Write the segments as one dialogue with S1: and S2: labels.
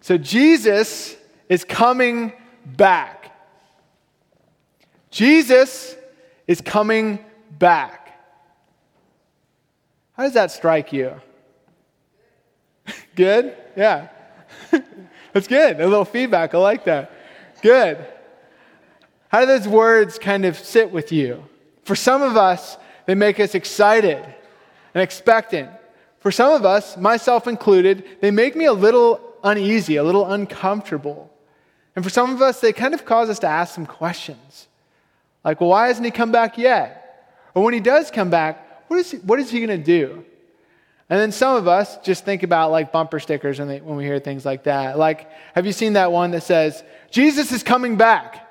S1: So Jesus is coming back. Jesus is coming back. How does that strike you? good? Yeah. That's good. A little feedback. I like that. Good. How do those words kind of sit with you? For some of us, they make us excited and expectant. For some of us, myself included, they make me a little uneasy, a little uncomfortable. And for some of us, they kind of cause us to ask some questions. Like, well, why hasn't he come back yet? Or when he does come back, what is he, what is he going to do? And then some of us just think about like bumper stickers when, they, when we hear things like that. Like, have you seen that one that says, Jesus is coming back?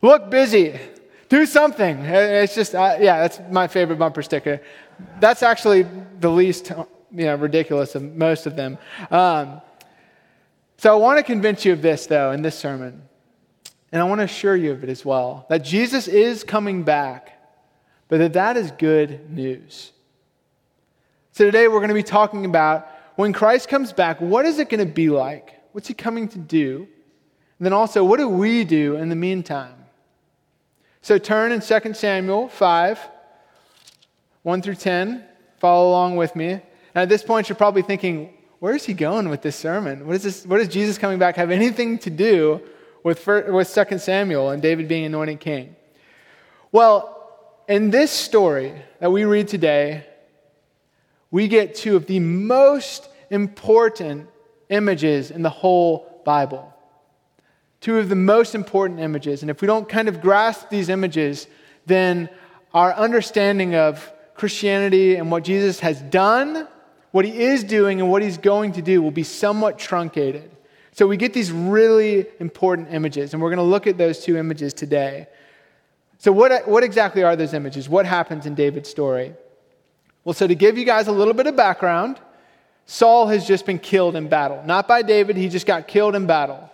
S1: Look busy. Do something. It's just, uh, yeah, that's my favorite bumper sticker. That's actually the least you know, ridiculous of most of them. Um, so I want to convince you of this, though, in this sermon. And I want to assure you of it as well that Jesus is coming back, but that that is good news. So today we're going to be talking about when Christ comes back, what is it going to be like? What's he coming to do? And then also, what do we do in the meantime? So turn in 2 Samuel 5, 1 through 10. Follow along with me. And at this point, you're probably thinking, where is he going with this sermon? What, is this, what does Jesus coming back have anything to do with, with 2 Samuel and David being anointed king? Well, in this story that we read today, we get two of the most important images in the whole Bible. Two of the most important images. And if we don't kind of grasp these images, then our understanding of Christianity and what Jesus has done, what he is doing, and what he's going to do will be somewhat truncated. So we get these really important images, and we're going to look at those two images today. So, what, what exactly are those images? What happens in David's story? Well, so to give you guys a little bit of background, Saul has just been killed in battle. Not by David, he just got killed in battle.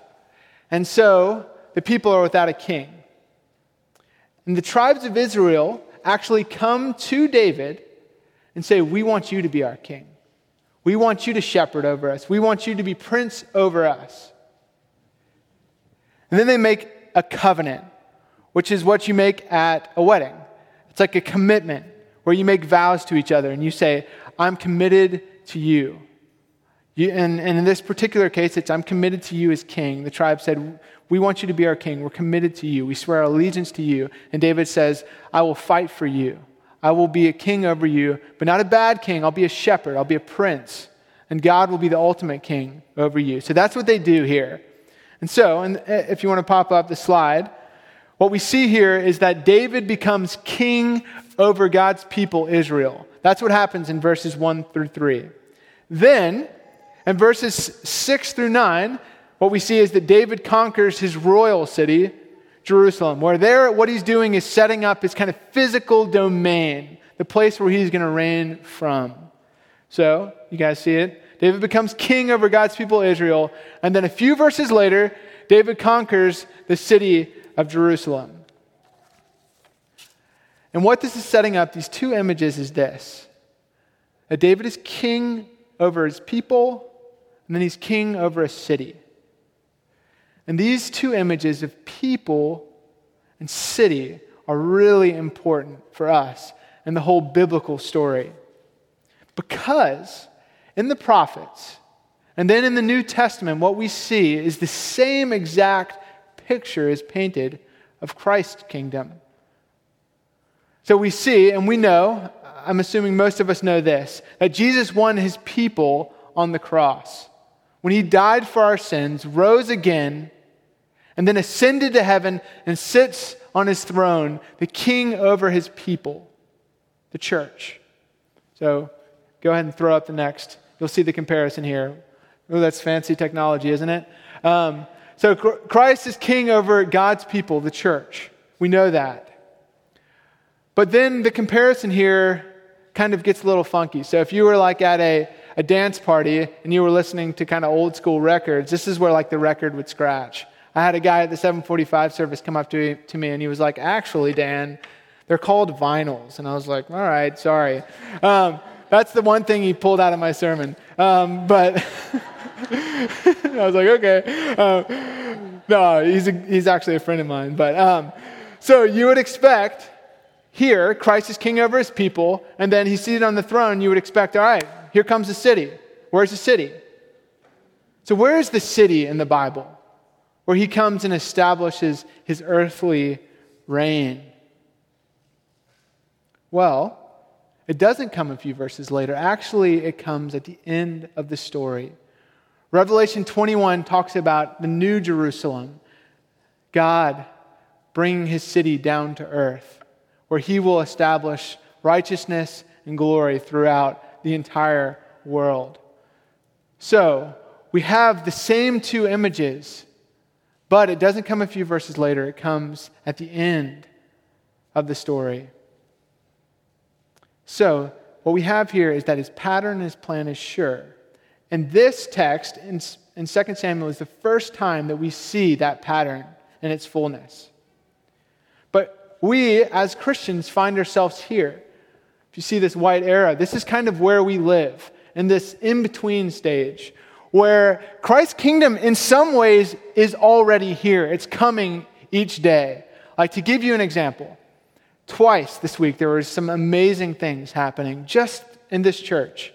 S1: And so the people are without a king. And the tribes of Israel actually come to David and say, We want you to be our king. We want you to shepherd over us. We want you to be prince over us. And then they make a covenant, which is what you make at a wedding. It's like a commitment where you make vows to each other and you say, I'm committed to you. you and, and in this particular case, it's I'm committed to you as king. The tribe said, We want you to be our king. We're committed to you. We swear allegiance to you. And David says, I will fight for you. I will be a king over you, but not a bad king. I'll be a shepherd. I'll be a prince. And God will be the ultimate king over you. So that's what they do here. And so, and eh, if you want to pop up the slide, what we see here is that David becomes king over God's people, Israel. That's what happens in verses 1 through 3. Then, in verses 6 through 9, what we see is that David conquers his royal city, Jerusalem, where there, what he's doing is setting up his kind of physical domain, the place where he's going to reign from. So, you guys see it? David becomes king over God's people, Israel. And then a few verses later, David conquers the city of Jerusalem. And what this is setting up, these two images, is this that David is king over his people, and then he's king over a city. And these two images of people and city are really important for us and the whole biblical story. Because in the prophets, and then in the New Testament, what we see is the same exact picture is painted of Christ's kingdom. So we see and we know, I'm assuming most of us know this, that Jesus won his people on the cross. When he died for our sins, rose again, and then ascended to heaven and sits on his throne, the king over his people, the church. So go ahead and throw up the next. You'll see the comparison here. Oh, that's fancy technology, isn't it? Um, so Christ is king over God's people, the church. We know that. But then the comparison here kind of gets a little funky. So if you were like at a, a dance party and you were listening to kind of old school records, this is where like the record would scratch. I had a guy at the 745 service come up to, to me and he was like, actually, Dan, they're called vinyls. And I was like, all right, sorry. Um, that's the one thing he pulled out of my sermon. Um, but I was like, okay. Um, no, he's, a, he's actually a friend of mine. But um, so you would expect here, Christ is king over his people, and then he's seated on the throne. You would expect, all right, here comes the city. Where's the city? So, where is the city in the Bible where he comes and establishes his earthly reign? Well, it doesn't come a few verses later. Actually, it comes at the end of the story. Revelation 21 talks about the new Jerusalem, God bringing his city down to earth, where he will establish righteousness and glory throughout the entire world. So, we have the same two images, but it doesn't come a few verses later. It comes at the end of the story. So, what we have here is that his pattern and his plan is sure. And this text in, in 2 Samuel is the first time that we see that pattern in its fullness. But we, as Christians, find ourselves here. If you see this white arrow, this is kind of where we live, in this in between stage, where Christ's kingdom, in some ways, is already here. It's coming each day. Like, to give you an example, Twice this week, there were some amazing things happening just in this church.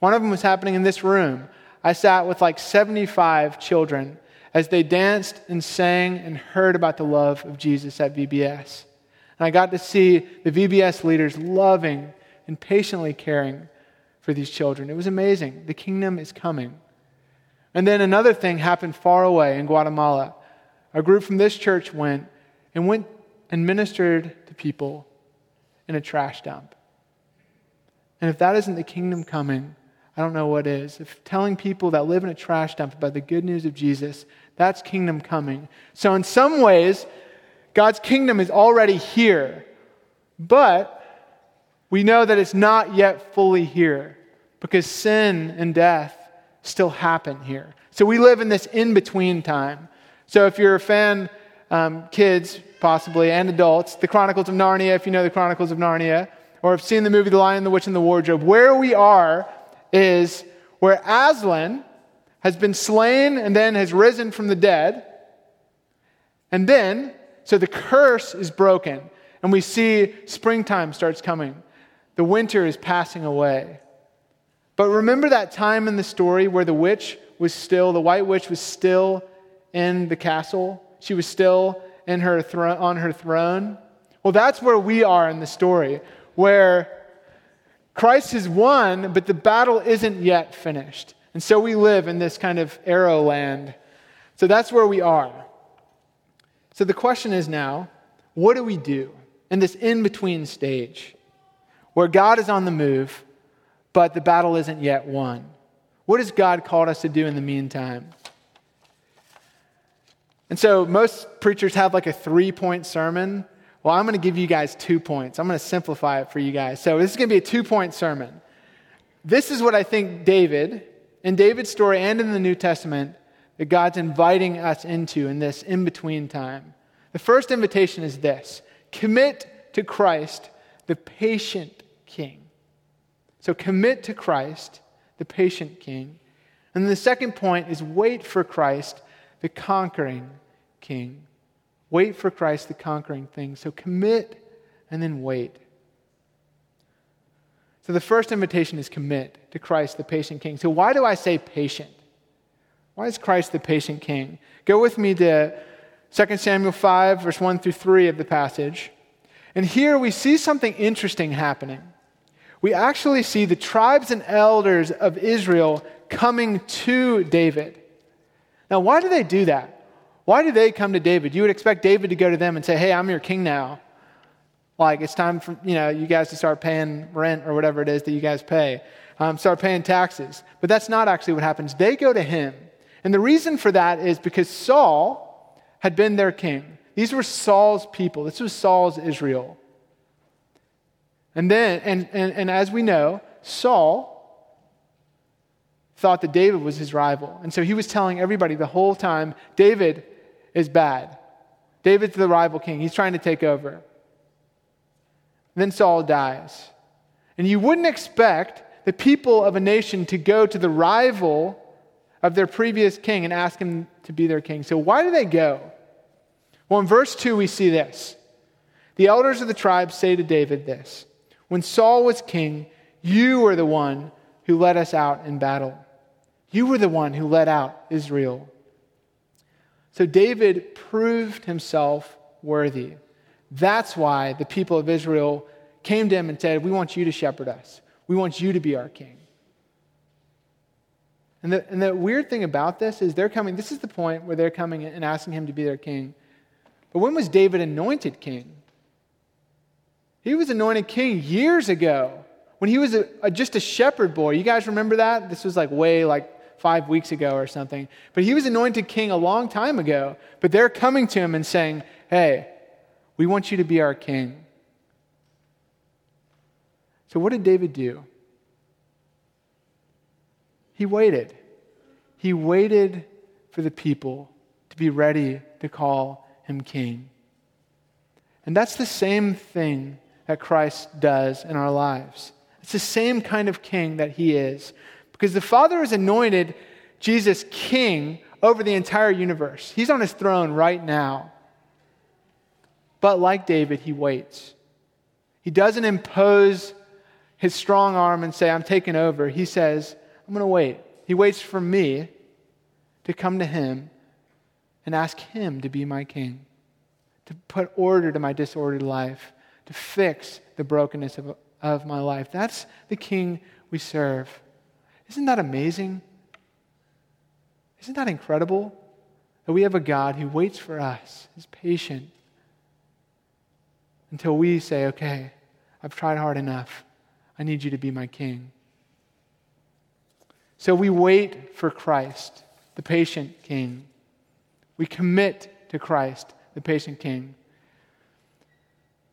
S1: One of them was happening in this room. I sat with like 75 children as they danced and sang and heard about the love of Jesus at VBS. And I got to see the VBS leaders loving and patiently caring for these children. It was amazing. The kingdom is coming. And then another thing happened far away in Guatemala. A group from this church went and went and ministered to people in a trash dump. And if that isn't the kingdom coming, I don't know what is. If telling people that live in a trash dump about the good news of Jesus, that's kingdom coming. So, in some ways, God's kingdom is already here, but we know that it's not yet fully here because sin and death still happen here. So, we live in this in between time. So, if you're a fan, um, kids, possibly, and adults, the Chronicles of Narnia, if you know the Chronicles of Narnia, or have seen the movie The Lion, the Witch, and the Wardrobe. Where we are is where Aslan has been slain and then has risen from the dead. And then, so the curse is broken, and we see springtime starts coming. The winter is passing away. But remember that time in the story where the witch was still, the white witch was still in the castle? She was still in her on her throne? Well, that's where we are in the story, where Christ has won, but the battle isn't yet finished. And so we live in this kind of arrow land. So that's where we are. So the question is now what do we do in this in between stage where God is on the move, but the battle isn't yet won? What has God called us to do in the meantime? And so most preachers have like a three point sermon. Well, I'm going to give you guys two points. I'm going to simplify it for you guys. So this is going to be a two point sermon. This is what I think David, in David's story and in the New Testament, that God's inviting us into in this in between time. The first invitation is this commit to Christ, the patient king. So commit to Christ, the patient king. And the second point is wait for Christ, the conquering king. Wait for Christ, the conquering thing. So commit and then wait. So the first invitation is commit to Christ, the patient king. So why do I say patient? Why is Christ the patient king? Go with me to 2 Samuel 5, verse 1 through 3 of the passage. And here we see something interesting happening. We actually see the tribes and elders of Israel coming to David. Now, why do they do that? Why do they come to David? You would expect David to go to them and say, Hey, I'm your king now. Like, it's time for you, know, you guys to start paying rent or whatever it is that you guys pay, um, start paying taxes. But that's not actually what happens. They go to him. And the reason for that is because Saul had been their king. These were Saul's people, this was Saul's Israel. And then, and, and, and as we know, Saul thought that David was his rival. And so he was telling everybody the whole time David is bad. David's the rival king. He's trying to take over. Then Saul dies. And you wouldn't expect the people of a nation to go to the rival of their previous king and ask him to be their king. So, why do they go? Well, in verse 2, we see this. The elders of the tribes say to David this When Saul was king, you were the one who led us out in battle. You were the one who led out Israel. So David proved himself worthy. That's why the people of Israel came to him and said, We want you to shepherd us. We want you to be our king. And the, and the weird thing about this is they're coming, this is the point where they're coming and asking him to be their king. But when was David anointed king? He was anointed king years ago when he was a, a, just a shepherd boy. You guys remember that? This was like way like five weeks ago or something. But he was anointed king a long time ago. But they're coming to him and saying, hey, we want you to be our king. So what did David do? He waited. He waited for the people to be ready to call him king. And that's the same thing that Christ does in our lives. It's the same kind of king that he is. Because the Father has anointed Jesus king over the entire universe. He's on his throne right now. But like David, he waits. He doesn't impose his strong arm and say, I'm taking over. He says, I'm going to wait. He waits for me to come to him and ask him to be my king, to put order to my disordered life, to fix the brokenness of, of my life. That's the king we serve. Isn't that amazing? Isn't that incredible? That we have a God who waits for us, is patient, until we say, okay, I've tried hard enough. I need you to be my king. So we wait for Christ, the patient king. We commit to Christ, the patient king.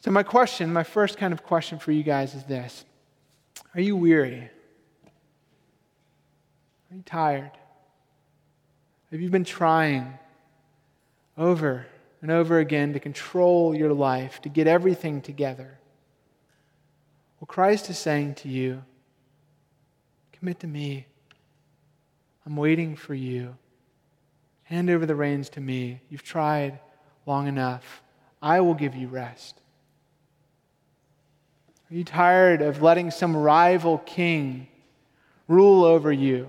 S1: So, my question, my first kind of question for you guys is this Are you weary? Are you tired? Have you been trying over and over again to control your life, to get everything together? Well, Christ is saying to you, Commit to me. I'm waiting for you. Hand over the reins to me. You've tried long enough. I will give you rest. Are you tired of letting some rival king rule over you?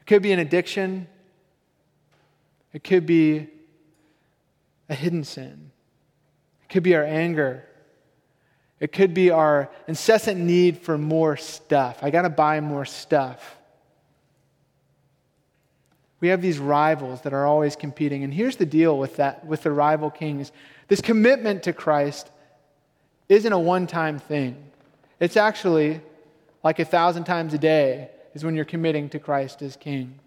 S1: It could be an addiction, it could be a hidden sin, it could be our anger. It could be our incessant need for more stuff. I got to buy more stuff. We have these rivals that are always competing. And here's the deal with that, with the rival kings. This commitment to Christ isn't a one time thing. It's actually like a thousand times a day is when you're committing to Christ as king.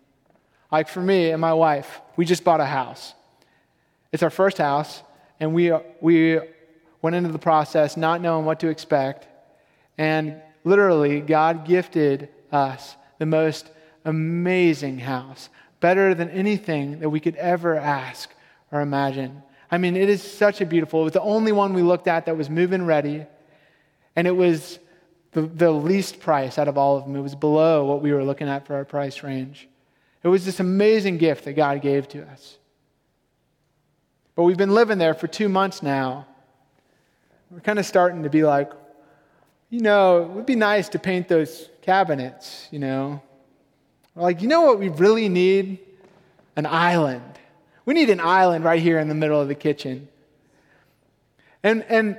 S1: Like for me and my wife, we just bought a house. It's our first house, and we, we went into the process not knowing what to expect. And literally, God gifted us the most amazing house better than anything that we could ever ask or imagine. I mean, it is such a beautiful, it was the only one we looked at that was move-in ready, and it was the, the least price out of all of them. It was below what we were looking at for our price range. It was this amazing gift that God gave to us. But we've been living there for two months now. We're kind of starting to be like, you know, it would be nice to paint those cabinets, you know, we're like, you know what we really need? An island. We need an island right here in the middle of the kitchen. And, and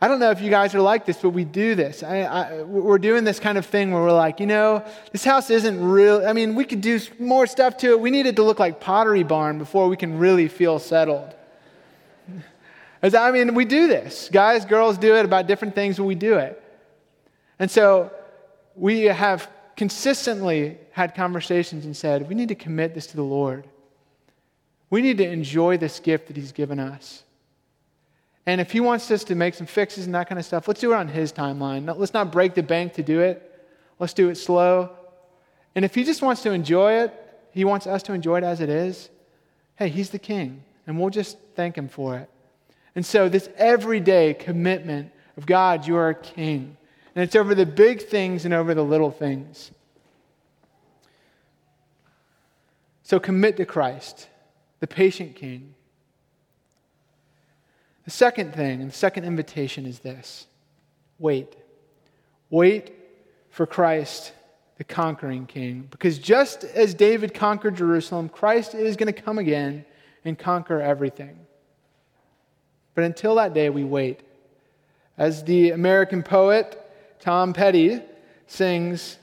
S1: I don't know if you guys are like this, but we do this. I, I, we're doing this kind of thing where we're like, you know, this house isn't real. I mean, we could do more stuff to it. We need it to look like Pottery Barn before we can really feel settled. As, I mean, we do this. Guys, girls do it about different things, but we do it. And so we have consistently had conversations and said, we need to commit this to the Lord. We need to enjoy this gift that He's given us. And if He wants us to make some fixes and that kind of stuff, let's do it on His timeline. Let's not break the bank to do it. Let's do it slow. And if He just wants to enjoy it, He wants us to enjoy it as it is, hey, He's the King. And we'll just thank Him for it. And so, this everyday commitment of God, you are a King. And it's over the big things and over the little things. So commit to Christ, the patient king. The second thing, and the second invitation is this wait. Wait for Christ, the conquering king. Because just as David conquered Jerusalem, Christ is going to come again and conquer everything. But until that day, we wait. As the American poet Tom Petty sings,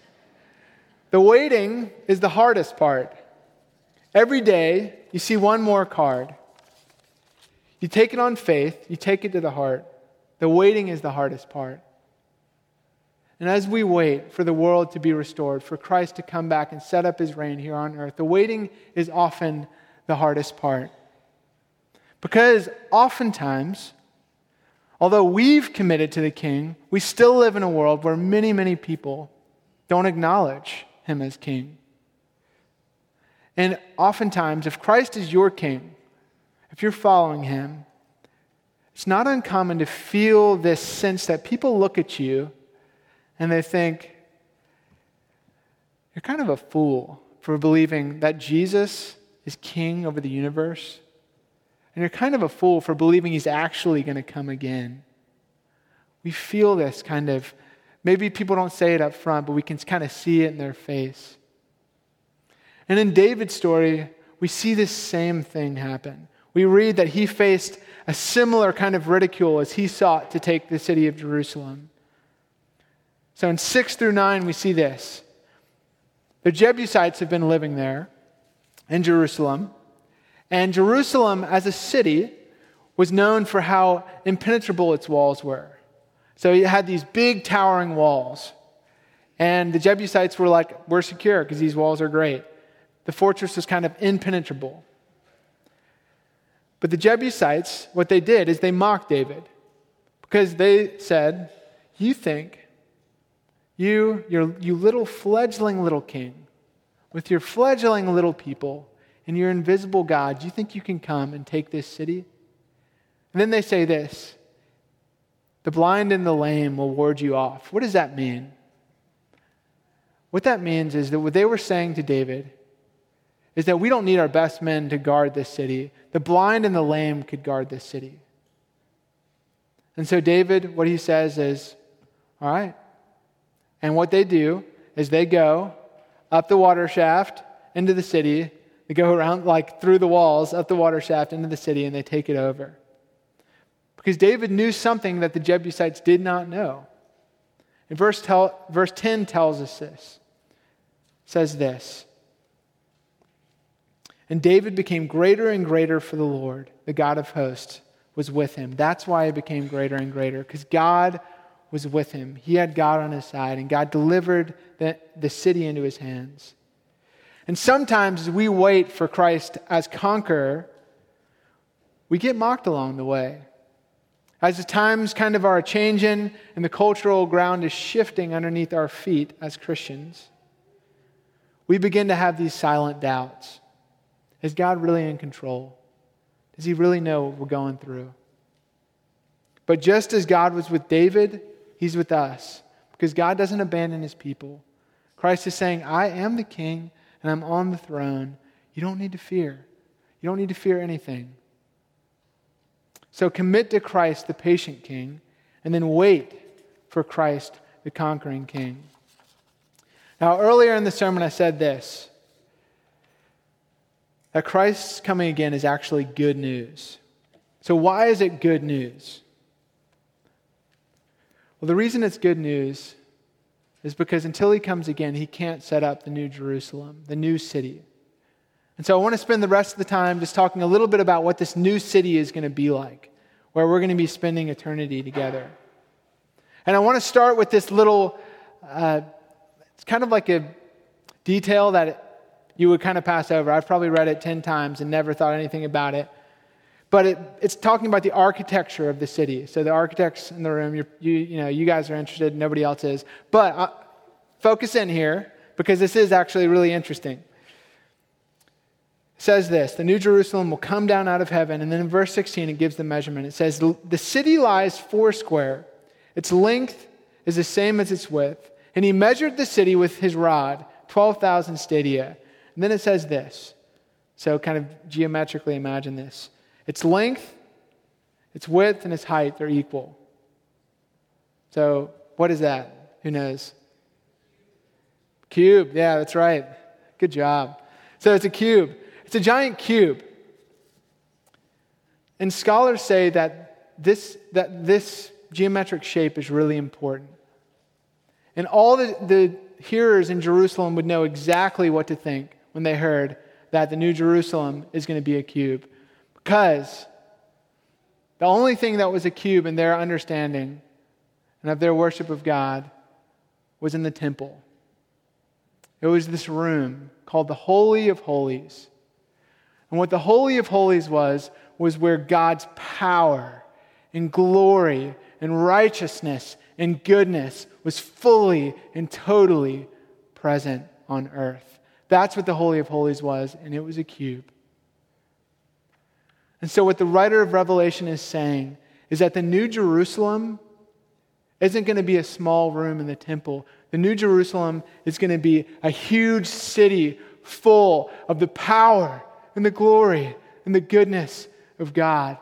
S1: the waiting is the hardest part. Every day, you see one more card. You take it on faith, you take it to the heart. The waiting is the hardest part. And as we wait for the world to be restored, for Christ to come back and set up his reign here on earth, the waiting is often the hardest part. Because oftentimes, although we've committed to the king, we still live in a world where many, many people don't acknowledge him as king. And oftentimes, if Christ is your king, if you're following him, it's not uncommon to feel this sense that people look at you and they think, you're kind of a fool for believing that Jesus is king over the universe. And you're kind of a fool for believing he's actually going to come again. We feel this kind of, maybe people don't say it up front, but we can kind of see it in their face. And in David's story, we see this same thing happen. We read that he faced a similar kind of ridicule as he sought to take the city of Jerusalem. So in 6 through 9, we see this. The Jebusites have been living there in Jerusalem. And Jerusalem, as a city, was known for how impenetrable its walls were. So it had these big towering walls. And the Jebusites were like, we're secure because these walls are great. The fortress was kind of impenetrable. But the Jebusites, what they did is they mocked David because they said, You think, you, you little fledgling little king, with your fledgling little people and your invisible God, you think you can come and take this city? And then they say this the blind and the lame will ward you off. What does that mean? What that means is that what they were saying to David is that we don't need our best men to guard this city. The blind and the lame could guard this city. And so, David, what he says is, All right. And what they do is they go up the water shaft into the city. They go around, like through the walls, up the water shaft into the city, and they take it over. Because David knew something that the Jebusites did not know. And verse, tell, verse 10 tells us this. Says this and David became greater and greater for the Lord, the God of hosts, was with him. That's why he became greater and greater, because God was with him. He had God on his side, and God delivered the, the city into his hands. And sometimes as we wait for Christ as conqueror, we get mocked along the way. As the times kind of are changing and the cultural ground is shifting underneath our feet as Christians, we begin to have these silent doubts. Is God really in control? Does he really know what we're going through? But just as God was with David, he's with us because God doesn't abandon his people. Christ is saying, I am the king and I'm on the throne. You don't need to fear. You don't need to fear anything. So commit to Christ, the patient king, and then wait for Christ, the conquering king. Now, earlier in the sermon, I said this that Christ's coming again is actually good news. So, why is it good news? Well, the reason it's good news is because until he comes again, he can't set up the new Jerusalem, the new city. And so I want to spend the rest of the time just talking a little bit about what this new city is going to be like, where we're going to be spending eternity together. And I want to start with this little, uh, it's kind of like a detail that you would kind of pass over. I've probably read it 10 times and never thought anything about it. But it, it's talking about the architecture of the city. So the architects in the room, you, you know, you guys are interested, nobody else is. But uh, focus in here because this is actually really interesting. It says this The New Jerusalem will come down out of heaven. And then in verse 16, it gives the measurement. It says, The city lies four square, its length is the same as its width. And he measured the city with his rod, 12,000 stadia. And then it says this So, kind of geometrically imagine this its length, its width, and its height are equal. So, what is that? Who knows? Cube. Yeah, that's right. Good job. So, it's a cube. It's a giant cube. And scholars say that this, that this geometric shape is really important. And all the, the hearers in Jerusalem would know exactly what to think when they heard that the New Jerusalem is going to be a cube. Because the only thing that was a cube in their understanding and of their worship of God was in the temple. It was this room called the Holy of Holies. And what the Holy of Holies was, was where God's power and glory and righteousness and goodness was fully and totally present on earth. That's what the Holy of Holies was, and it was a cube. And so, what the writer of Revelation is saying is that the New Jerusalem isn't going to be a small room in the temple. The New Jerusalem is going to be a huge city full of the power and the glory and the goodness of God.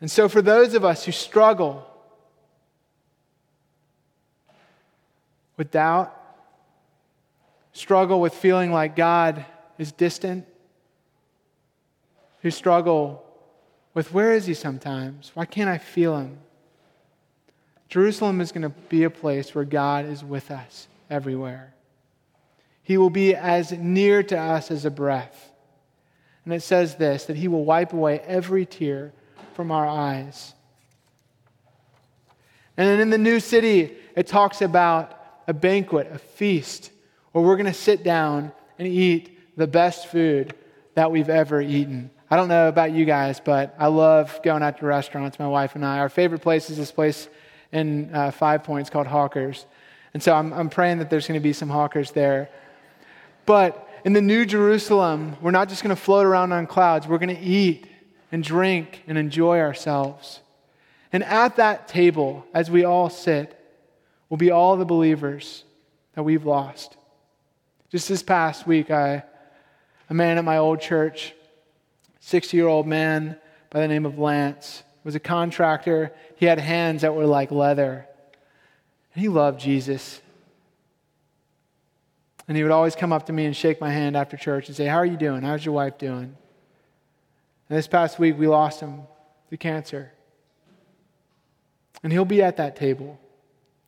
S1: And so, for those of us who struggle with doubt, struggle with feeling like God is distant, who struggle with where is He sometimes? Why can't I feel Him? Jerusalem is going to be a place where God is with us everywhere. He will be as near to us as a breath. And it says this that He will wipe away every tear from our eyes. And then in the new city, it talks about a banquet, a feast where we're going to sit down and eat the best food that we've ever eaten. I don't know about you guys, but I love going out to restaurants, my wife and I. Our favorite place is this place in uh, Five Points called Hawkers. And so I'm, I'm praying that there's going to be some hawkers there. But in the New Jerusalem, we're not just going to float around on clouds, we're going to eat and drink and enjoy ourselves. And at that table, as we all sit, will be all the believers that we've lost. Just this past week, I, a man at my old church, 60 year old man by the name of Lance, was a contractor. He had hands that were like leather. And he loved Jesus. And he would always come up to me and shake my hand after church and say, How are you doing? How's your wife doing? And this past week, we lost him to cancer. And he'll be at that table,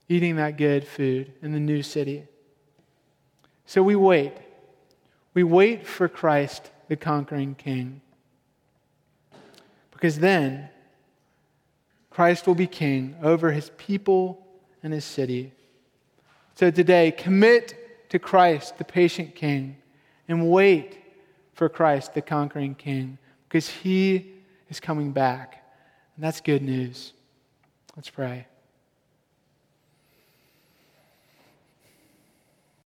S1: eating that good food in the new city. So we wait. We wait for Christ, the conquering king. Because then, Christ will be king over his people and his city. So today, commit to Christ, the patient king, and wait for Christ, the conquering king, because he is coming back. And that's good news. Let's pray.